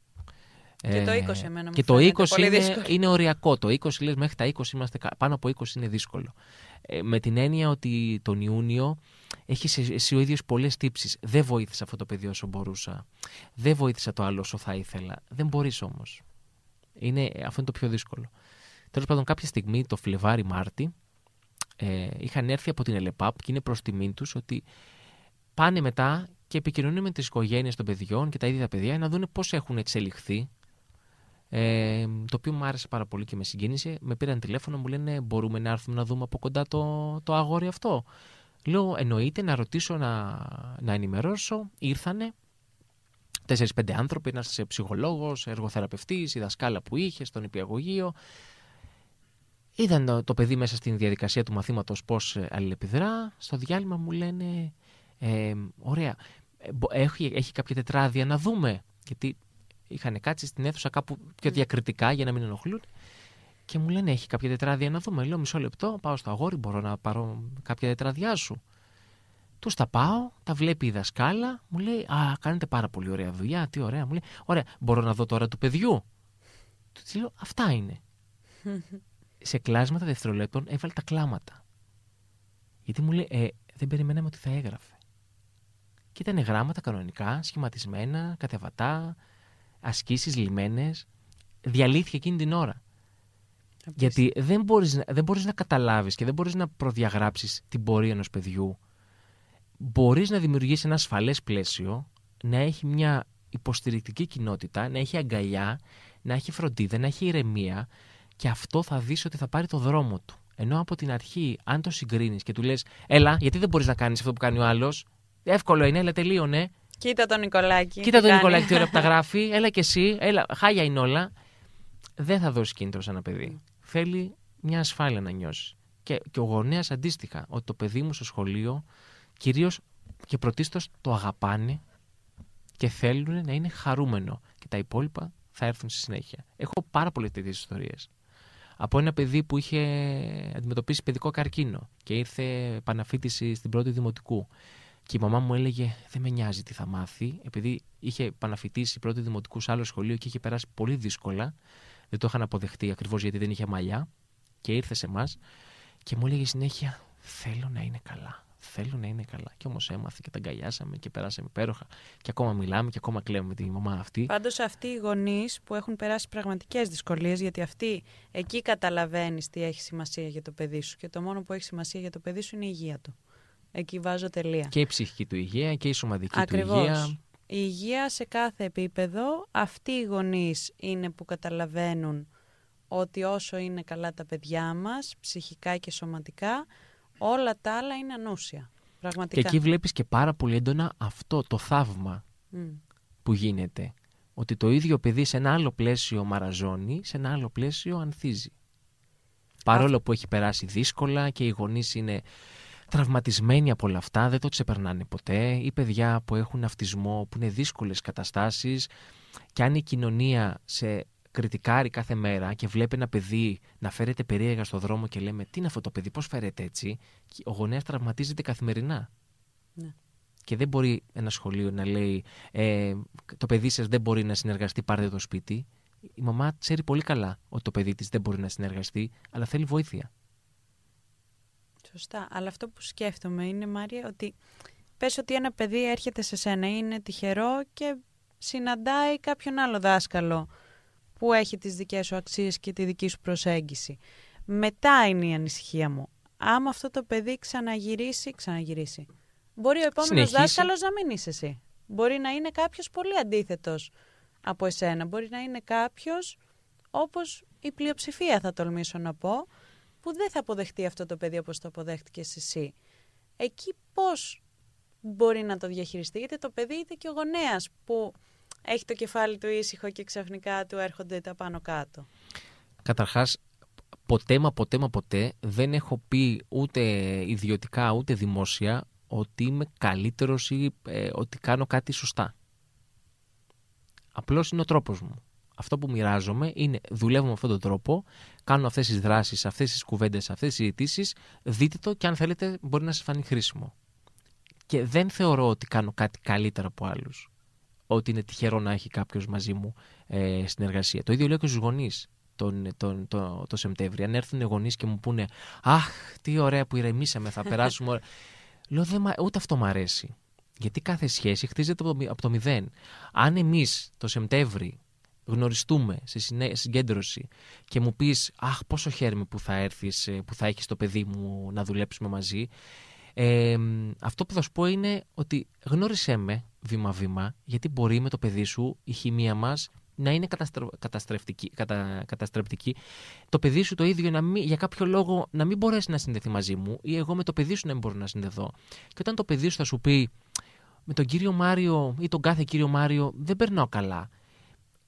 Και το 20 εμένα μου Και το φαίνεται 20 πολύ είναι, δύσκολο. είναι οριακό. Το 20 λες μέχρι τα 20 είμαστε κα- πάνω από 20 είναι δύσκολο. Ε, με την έννοια ότι τον Ιούνιο έχει εσύ ο ίδιος πολλές τύψεις. Δεν βοήθησα αυτό το παιδί όσο μπορούσα. Δεν βοήθησα το άλλο όσο θα ήθελα. Δεν μπορείς όμως. Είναι, αυτό είναι το πιο δύσκολο. Τέλος πάντων, κάποια στιγμή, το Φλεβάρι-Μάρτι, ε, είχαν έρθει από την ΕΛΕΠΑΠ και είναι προς τιμήν τους ότι πάνε μετά και επικοινωνούν με τις οικογένειες των παιδιών και τα ίδια τα παιδιά να δουν πώς έχουν εξελιχθεί. Ε, το οποίο μου άρεσε πάρα πολύ και με συγκίνησε. Με πήραν τηλέφωνο, μου λένε: Μπορούμε να έρθουμε να δούμε από κοντά το, το αγόρι αυτό. Λέω: Εννοείται, να ρωτήσω, να, να ενημερώσω. Ήρθανε. 4-5 άνθρωποι, ένας ψυχολόγος, εργοθεραπευτής, η δασκάλα που είχε στον υπηαγωγείο. Είδαν το, το παιδί μέσα στην διαδικασία του μαθήματος πώς αλληλεπιδρά. Στο διάλειμμα μου λένε: ε, Ωραία, ε, μπο- έχει, έχει κάποια τετράδια να δούμε. Γιατί είχαν κάτσει στην αίθουσα κάπου πιο διακριτικά για να μην ενοχλούν. Και μου λένε: Έχει κάποια τετράδια να δούμε. Λέω: Μισό λεπτό, πάω στο αγόρι, μπορώ να πάρω κάποια τετραδιά σου. Τους τα πάω, τα βλέπει η δασκάλα, μου λέει: Α, κάνετε πάρα πολύ ωραία δουλειά, τι ωραία. Μου λέει: Ωραία, μπορώ να δω τώρα του παιδιού. Του της λέω: Αυτά είναι. Σε κλάσματα δευτερολέπτων έβαλε τα κλάματα. Γιατί μου λέει: ε, Δεν περιμέναμε ότι θα έγραφε. Και ήταν γράμματα κανονικά, σχηματισμένα, κατεβατά, ασκήσεις λιμένες. Διαλύθηκε εκείνη την ώρα. Γιατί δεν μπορείς, να- δεν μπορείς να καταλάβεις και δεν μπορείς να προδιαγράψεις την πορεία ενός παιδιού. Μπορείς να δημιουργήσεις ένα ασφαλές πλαίσιο, να έχει μια υποστηρικτική κοινότητα, να έχει αγκαλιά, να έχει φροντίδα, να έχει ηρεμία και αυτό θα δεις ότι θα πάρει το δρόμο του. Ενώ από την αρχή, αν το συγκρίνεις και του λες «Έλα, γιατί δεν μπορείς να κάνεις αυτό που κάνει ο άλλος, εύκολο είναι, έλα τελείωνε». Κοίτα τον Νικολάκη. Κοίτα τον Νικολάκη τι ώρα που τα γράφει. Έλα και εσύ. Έλα, χάλια είναι όλα. Δεν θα δώσει κίνητρο σε ένα παιδί. Θέλει μια ασφάλεια να νιώσει. Και, και ο γονέας αντίστοιχα, ότι το παιδί μου στο σχολείο κυρίως και πρωτίστως το αγαπάνε και θέλουν να είναι χαρούμενο. Και τα υπόλοιπα θα έρθουν στη συνέχεια. Έχω πάρα πολλές τέτοιες ιστορίες. Από ένα παιδί που είχε αντιμετωπίσει παιδικό καρκίνο και ήρθε επαναφήτηση στην πρώτη δημοτικού. Και η μαμά μου έλεγε: Δεν με νοιάζει τι θα μάθει, επειδή είχε επαναφητήσει πρώτη δημοτικούς σε άλλο σχολείο και είχε περάσει πολύ δύσκολα. Δεν το είχαν αποδεχτεί ακριβώς γιατί δεν είχε μαλλιά. Και ήρθε σε εμάς και μου έλεγε συνέχεια: Θέλω να είναι καλά. Θέλω να είναι καλά. Και όμως έμαθε και τα αγκαλιάσαμε και περάσαμε υπέροχα. Και ακόμα μιλάμε και ακόμα κλαίμε με τη μαμά αυτή. Πάντως αυτοί οι γονείς που έχουν περάσει πραγματικές δυσκολίες, γιατί αυτοί εκεί καταλαβαίνεις τι έχει σημασία για το παιδί σου. Και το μόνο που έχει σημασία για το παιδί σου είναι η υγεία του. Εκεί βάζω τελεία. Και η ψυχική του υγεία και η σωματική Ακριβώς. του υγεία. Η υγεία σε κάθε επίπεδο, αυτοί οι γονείς είναι που καταλαβαίνουν ότι όσο είναι καλά τα παιδιά μας, ψυχικά και σωματικά, όλα τα άλλα είναι ανούσια. Πραγματικά. Και εκεί βλέπεις και πάρα πολύ έντονα αυτό το θαύμα Μμ. που γίνεται. Ότι το ίδιο παιδί σε ένα άλλο πλαίσιο μαραζώνει, σε ένα άλλο πλαίσιο ανθίζει. Παρόλο που έχει περάσει δύσκολα και οι γονείς είναι τραυματισμένοι από όλα αυτά, δεν το ξεπερνάνε ποτέ. Ή παιδιά που έχουν αυτισμό, που είναι δύσκολες καταστάσεις και αν η κοινωνία σε κριτικάρει κάθε μέρα και βλέπει ένα παιδί να φέρεται περίεργα στο δρόμο και λέμε τι είναι αυτό το παιδί, πώς φέρεται έτσι, και ο γονέας τραυματίζεται καθημερινά. Ναι. Και δεν μπορεί ένα σχολείο να λέει ε, το παιδί σας δεν μπορεί να συνεργαστεί, πάρτε το σπίτι. Η μαμά ξέρει πολύ καλά ότι το παιδί της δεν μπορεί να συνεργαστεί, αλλά θέλει βοήθεια. Σωστά. Αλλά αυτό που σκέφτομαι είναι, Μάρια, ότι πες ότι ένα παιδί έρχεται σε σένα, είναι τυχερό και συναντάει κάποιον άλλο δάσκαλο που έχει τις δικές σου αξίες και τη δική σου προσέγγιση. Μετά είναι η ανησυχία μου. Άμα αυτό το παιδί ξαναγυρίσει, ξαναγυρίσει. Μπορεί ο επόμενος Συνεχίσει. δάσκαλος να μην είσαι εσύ. Μπορεί να είναι κάποιος πολύ αντίθετος από εσένα. Μπορεί να είναι κάποιος όπως η πλειοψηφία θα τολμήσω να πω, που δεν θα αποδεχτεί αυτό το παιδί όπως το αποδέχτηκες εσύ. Εκεί πώς μπορεί να το διαχειριστεί, είτε το παιδί είτε και ο γονέας που έχει το κεφάλι του ήσυχο και ξαφνικά του έρχονται τα πάνω κάτω. Καταρχάς, ποτέ μα ποτέ μα ποτέ δεν έχω πει ούτε ιδιωτικά ούτε δημόσια ότι είμαι καλύτερος ή ε, ότι κάνω κάτι σωστά. Απλώς είναι ο τρόπος μου. Αυτό που μοιράζομαι είναι δουλεύω με αυτόν τον τρόπο, κάνω αυτές τις δράσεις, αυτές τις κουβέντες, αυτές τις συζητήσεις, δείτε το και αν θέλετε μπορεί να σας φανεί χρήσιμο. Και δεν θεωρώ ότι κάνω κάτι καλύτερο από άλλους. Ότι είναι τυχερό να έχει κάποιος μαζί μου ε, συνεργασία. Το ίδιο λέω και στους γονείς τον, τον, το, το Σεπτέμβριο. Αν έρθουν οι γονείς και μου πούνε «Αχ, τι ωραία που ηρεμήσαμε, θα περάσουμε ωραία». Λέω «Δεν μα- ούτε αυτό μου αρέσει». Γιατί κάθε σχέση χτίζεται από το, μη- από το μηδέν. Αν εμείς το Σεπτέμβρη γνωριστούμε σε συνέ- συγκέντρωση και μου πεις «Αχ, πόσο χαίρομαι που θα έρθεις, ε, που θα έχεις το παιδί μου να δουλέψουμε μαζί», ε, μ, αυτό που θα σου πω είναι ότι γνώρισέ με βήμα-βήμα, γιατί μπορεί με το παιδί σου η χημεία μας να είναι καταστρο- καταστρεφτική, κατα, καταστρεπτική. Το παιδί σου το ίδιο να μην, για κάποιο λόγο να μην μπορέσει να συνδεθεί μαζί μου ή εγώ με το παιδί σου να μην μπορώ να συνδεθώ. Και όταν το παιδί σου θα σου πει με τον κύριο Μάριο ή τον κάθε κύριο Μάριο δεν περνάω καλά.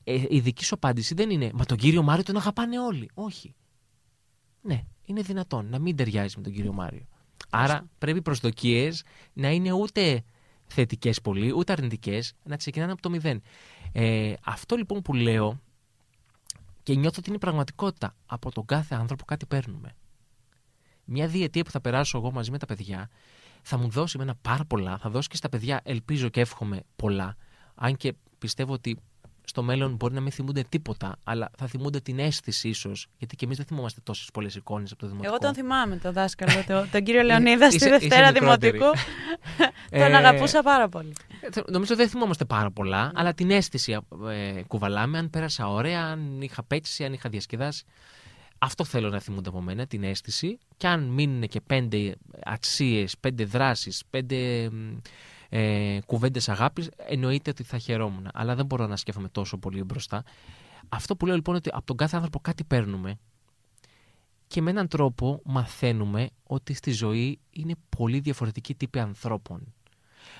Ε, η δική σου απάντηση δεν είναι Μα τον κύριο Μάριο τον αγαπάνε όλοι. Όχι. Ναι, είναι δυνατόν να μην ταιριάζει με τον κύριο Μάριο. Άρα πρέπει οι προσδοκίες να είναι ούτε θετικές πολύ, ούτε αρνητικές, να ξεκινάνε από το μηδέν. Ε, αυτό λοιπόν που λέω και νιώθω ότι είναι πραγματικότητα. Από τον κάθε άνθρωπο κάτι παίρνουμε. Μια διετία που θα περάσω εγώ μαζί με τα παιδιά θα μου δώσει εμένα πάρα πολλά, θα δώσει και στα παιδιά, ελπίζω και εύχομαι πολλά. Αν και πιστεύω ότι στο μέλλον μπορεί να μην θυμούνται τίποτα, αλλά θα θυμούνται την αίσθηση ίσως. Γιατί και εμείς δεν θυμόμαστε τόσες πολλές εικόνες από το δημοτικό. Εγώ τον θυμάμαι τον δάσκαλο, τον, τον κύριο Λεωνίδα στη είσαι- Δευτέρα είσαι μικρότερη. Δημοτικού. τον Ε, αγαπούσα πάρα πολύ. Ε, Νομίζω δεν θυμόμαστε πάρα πολλά, αλλά την αίσθηση ε, κουβαλάμε. Αν πέρασα ωραία, αν είχα πέτσισει, αν είχα διασκεδάσει. Αυτό θέλω να θυμούνται από μένα, την αίσθηση. Και αν μείνουν και πέντε αξίες, πέντε δράσεις, πέντε μ, ε, κουβέντες αγάπης, εννοείται ότι θα χαιρόμουν. Αλλά δεν μπορώ να σκέφτομαι τόσο πολύ μπροστά. Αυτό που λέω λοιπόν είναι ότι από τον κάθε άνθρωπο κάτι παίρνουμε και με έναν τρόπο μαθαίνουμε ότι στη ζωή είναι πολύ διαφορετικοί τύποι ανθρώπων.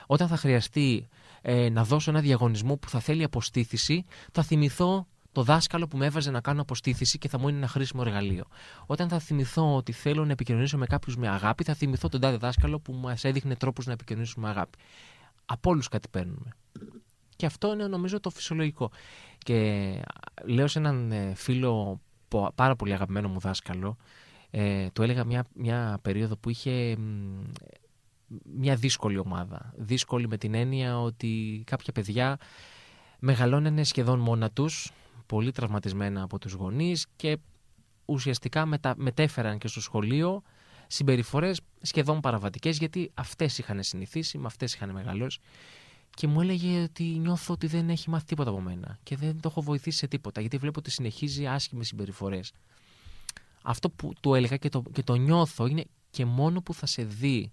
Όταν θα χρειαστεί ε, να δώσω ένα διαγωνισμό που θα θέλει αποστήθηση, θα θυμηθώ το δάσκαλο που με έβαζε να κάνω αποστήθηση και θα μου είναι ένα χρήσιμο εργαλείο. Όταν θα θυμηθώ ότι θέλω να επικοινωνήσω με κάποιους με αγάπη, θα θυμηθώ τον τάδε δάσκαλο που μας έδειχνε τρόπους να επικοινωνήσουμε με αγάπη. Από όλους κάτι παίρνουμε. Και αυτό είναι νομίζω το φυσιολογικό. Και λέω σε έναν ε, φίλο πάρα πολύ αγαπημένο μου δάσκαλο, ε, του έλεγα μια, μια περίοδο που είχε μια δύσκολη ομάδα. Δύσκολη με την έννοια ότι κάποια παιδιά μεγαλώνανε σχεδόν μόνα τους, πολύ τραυματισμένα από τους γονείς και ουσιαστικά μετα... μετέφεραν και στο σχολείο συμπεριφορές σχεδόν παραβατικές γιατί αυτές είχαν συνηθίσει, με αυτές είχαν μεγαλώσει και μου έλεγε ότι νιώθω ότι δεν έχει μάθει τίποτα από μένα και δεν το έχω βοηθήσει σε τίποτα γιατί βλέπω ότι συνεχίζει άσχημες συμπεριφορές. Αυτό που του έλεγα και το, και το νιώθω είναι και μόνο που θα σε δει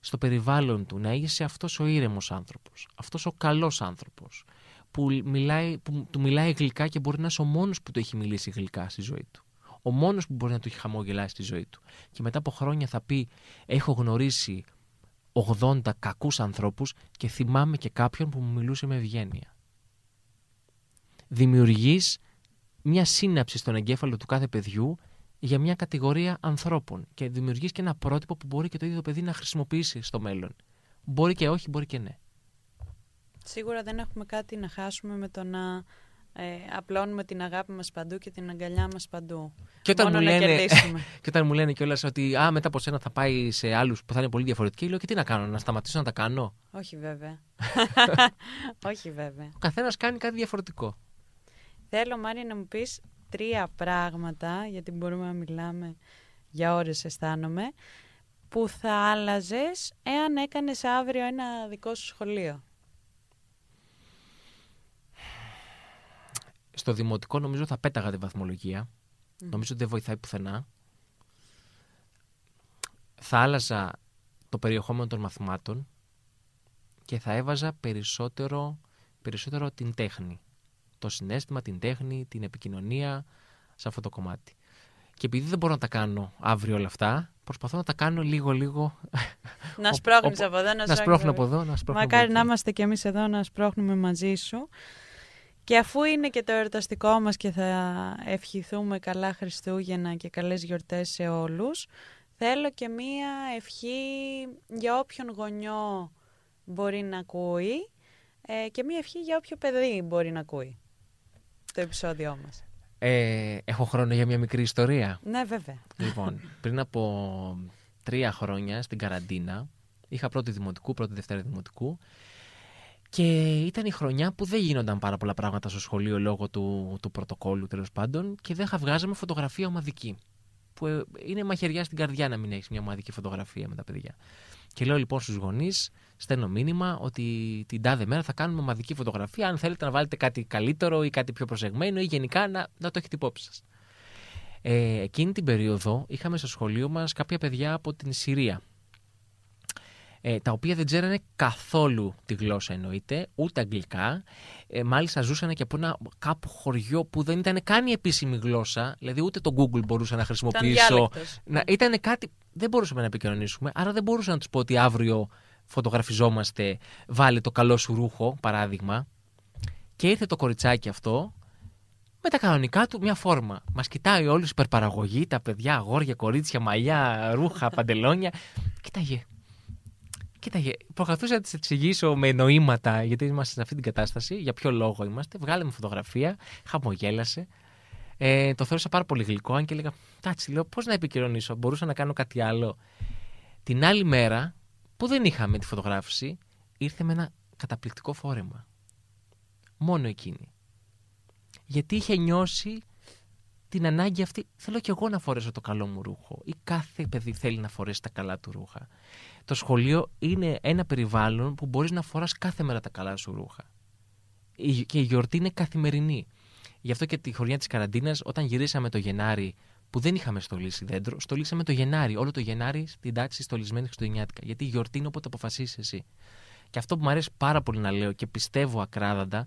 στο περιβάλλον του να είσαι αυτός ο ήρεμος άνθρωπος, αυτός ο καλός άνθρωπος που, μιλάει, που του μιλάει γλυκά και μπορεί να είσαι ο μόνος που του έχει μιλήσει γλυκά στη ζωή του. Ο μόνος που μπορεί να του έχει χαμογελάσει στη ζωή του. Και μετά από χρόνια θα πει έχω γνωρίσει 80 κακούς ανθρώπους και θυμάμαι και κάποιον που μου μιλούσε με ευγένεια. Δημιουργείς μια σύναψη στον εγκέφαλο του κάθε παιδιού για μια κατηγορία ανθρώπων και δημιουργείς και ένα πρότυπο που μπορεί και το ίδιο παιδί να χρησιμοποιήσει στο μέλλον. Μπορεί και όχι, μπορεί και ναι. Σίγουρα δεν έχουμε κάτι να χάσουμε με το να ε, απλώνουμε την αγάπη μας παντού και την αγκαλιά μας παντού. Και όταν, μου λένε, και όταν μου λένε κιόλας ότι α, μετά από σένα θα πάει σε άλλους που θα είναι πολύ διαφορετικοί, λέω και τι να κάνω, να σταματήσω να τα κάνω; Όχι βέβαια. Όχι βέβαια. Ο καθένας κάνει κάτι διαφορετικό. Θέλω Μάρια να μου πεις τρία πράγματα, γιατί μπορούμε να μιλάμε για ώρες αισθάνομαι, που θα άλλαζες εάν έκανες αύριο ένα δικό σου σχολείο. Στο δημοτικό νομίζω θα πέταγα τη βαθμολογία. Νομίζω ότι δεν βοηθάει πουθενά. Θα άλλαζα το περιεχόμενο των μαθημάτων και θα έβαζα περισσότερο, περισσότερο την τέχνη. Το συνέστημα, την τέχνη, την επικοινωνία σε αυτό το κομμάτι. Και επειδή δεν μπορώ να τα κάνω αύριο όλα αυτά, προσπαθώ να τα κάνω λίγο-λίγο. Να σπρώχνεις από εδώ, να, να σπρώχνω από εδώ. Να Μακάρι να είμαστε κι εμείς εδώ να σπρώχνουμε μαζί σου. Και αφού είναι και το εορταστικό μας και θα ευχηθούμε καλά Χριστούγεννα και καλές γιορτές σε όλους, θέλω και μία ευχή για όποιον γονιό μπορεί να ακούει ε, και μία ευχή για όποιο παιδί μπορεί να ακούει το επεισόδιό μας. Ε, έχω χρόνο για μια μικρή ιστορία. Ναι, βέβαια. Λοιπόν, πριν από τρία χρόνια στην καραντίνα, είχα πρώτη δημοτικού, πρώτη δευτέρα δημοτικού και ήταν η χρονιά που δεν γίνονταν πάρα πολλά πράγματα στο σχολείο λόγω του, του πρωτοκόλλου τέλος πάντων και δεν βγάζαμε φωτογραφία ομαδική. Που ε, είναι μαχαιριά στην καρδιά να μην έχεις μια ομαδική φωτογραφία με τα παιδιά. Και λέω λοιπόν στους γονείς, στέλνω μήνυμα ότι την τάδε μέρα θα κάνουμε ομαδική φωτογραφία. Αν θέλετε να βάλετε κάτι καλύτερο ή κάτι πιο προσεγμένο ή γενικά να, να το έχετε υπόψη σας. Ε, εκείνη την περίοδο είχαμε στο σχολείο μας κάποια παιδιά από την Συρία ε, τα οποία δεν ξέρανε καθόλου τη γλώσσα εννοείται, ούτε αγγλικά. Ε, μάλιστα ζούσαν και από ένα κάπου χωριό που δεν ήταν καν η επίσημη γλώσσα, δηλαδή ούτε το Google μπορούσα να χρησιμοποιήσω. Να, ήταν κάτι, δεν μπορούσαμε να επικοινωνήσουμε, άρα δεν μπορούσα να τους πω ότι αύριο φωτογραφιζόμαστε, βάλε το καλό σου ρούχο, παράδειγμα. Και ήρθε το κοριτσάκι αυτό με τα κανονικά του μια φόρμα. Μας κοιτάει όλου υπερπαραγωγή, τα παιδιά, αγόρια, κορίτσια, μαλλιά, ρούχα, παντελόνια. Κοίταγε. Κοίταγε, προσπαθούσα να τη εξηγήσω με νοήματα γιατί είμαστε σε αυτή την κατάσταση, για ποιο λόγο είμαστε. Βγάλαμε φωτογραφία, χαμογέλασε. Ε, το θεώρησα πάρα πολύ γλυκό, αν και έλεγα, τάτσι, λέω, πώς να επικοινωνήσω, μπορούσα να κάνω κάτι άλλο. Την άλλη μέρα, που δεν είχαμε τη φωτογράφηση, ήρθε με ένα καταπληκτικό φόρεμα. Μόνο εκείνη. Γιατί είχε νιώσει την ανάγκη αυτή, θέλω κι εγώ να φορέσω το καλό μου ρούχο. Ή κάθε παιδί θέλει να φορέσει τα καλά του ρούχα. Το σχολείο είναι ένα περιβάλλον που μπορείς να φοράς κάθε μέρα τα καλά σου ρούχα. Και η γιορτή είναι καθημερινή. Γι' αυτό και τη χρονιά της καραντίνας, όταν γυρίσαμε το Γενάρη, που δεν είχαμε στολίσει δέντρο, στολίσαμε το Γενάρη. Όλο το Γενάρη στην τάξη στολισμένη Χριστουγεννιάτικα. Γιατί η γιορτή είναι όποτε αποφασίσεις εσύ. Και αυτό που μου αρέσει πάρα πολύ να λέω και πιστεύω ακράδαντα,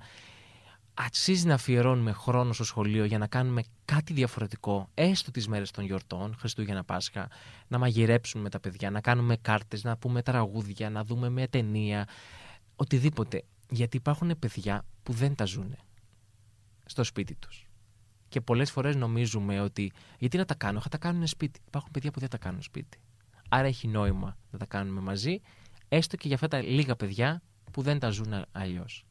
αξίζει να αφιερώνουμε χρόνο στο σχολείο για να κάνουμε κάτι διαφορετικό, έστω τις μέρες των γιορτών, Χριστούγεννα, Πάσχα, να μαγειρέψουμε με τα παιδιά, να κάνουμε κάρτες, να πούμε τραγούδια, να δούμε μια ταινία, οτιδήποτε. Γιατί υπάρχουν παιδιά που δεν τα ζουνε στο σπίτι τους. Και πολλές φορές νομίζουμε ότι γιατί να τα κάνω, θα τα κάνουν σπίτι. Υπάρχουν παιδιά που δεν τα κάνουν σπίτι. Άρα έχει νόημα να τα κάνουμε μαζί, έστω και για αυτά τα λίγα παιδιά που δεν τα ζουν αλλιώς.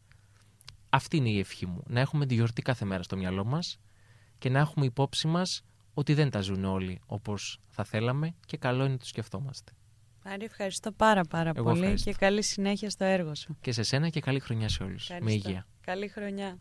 Αυτή είναι η ευχή μου. Να έχουμε τη γιορτή κάθε μέρα στο μυαλό μας και να έχουμε υπόψη μας ότι δεν τα ζουν όλοι όπως θα θέλαμε και καλό είναι να το σκεφτόμαστε. Άρη, ευχαριστώ πάρα πάρα Εγώ πολύ ευχαριστώ. και καλή συνέχεια στο έργο σου. Και σε σένα και καλή χρονιά σε όλους. Με υγεία. Καλή χρονιά.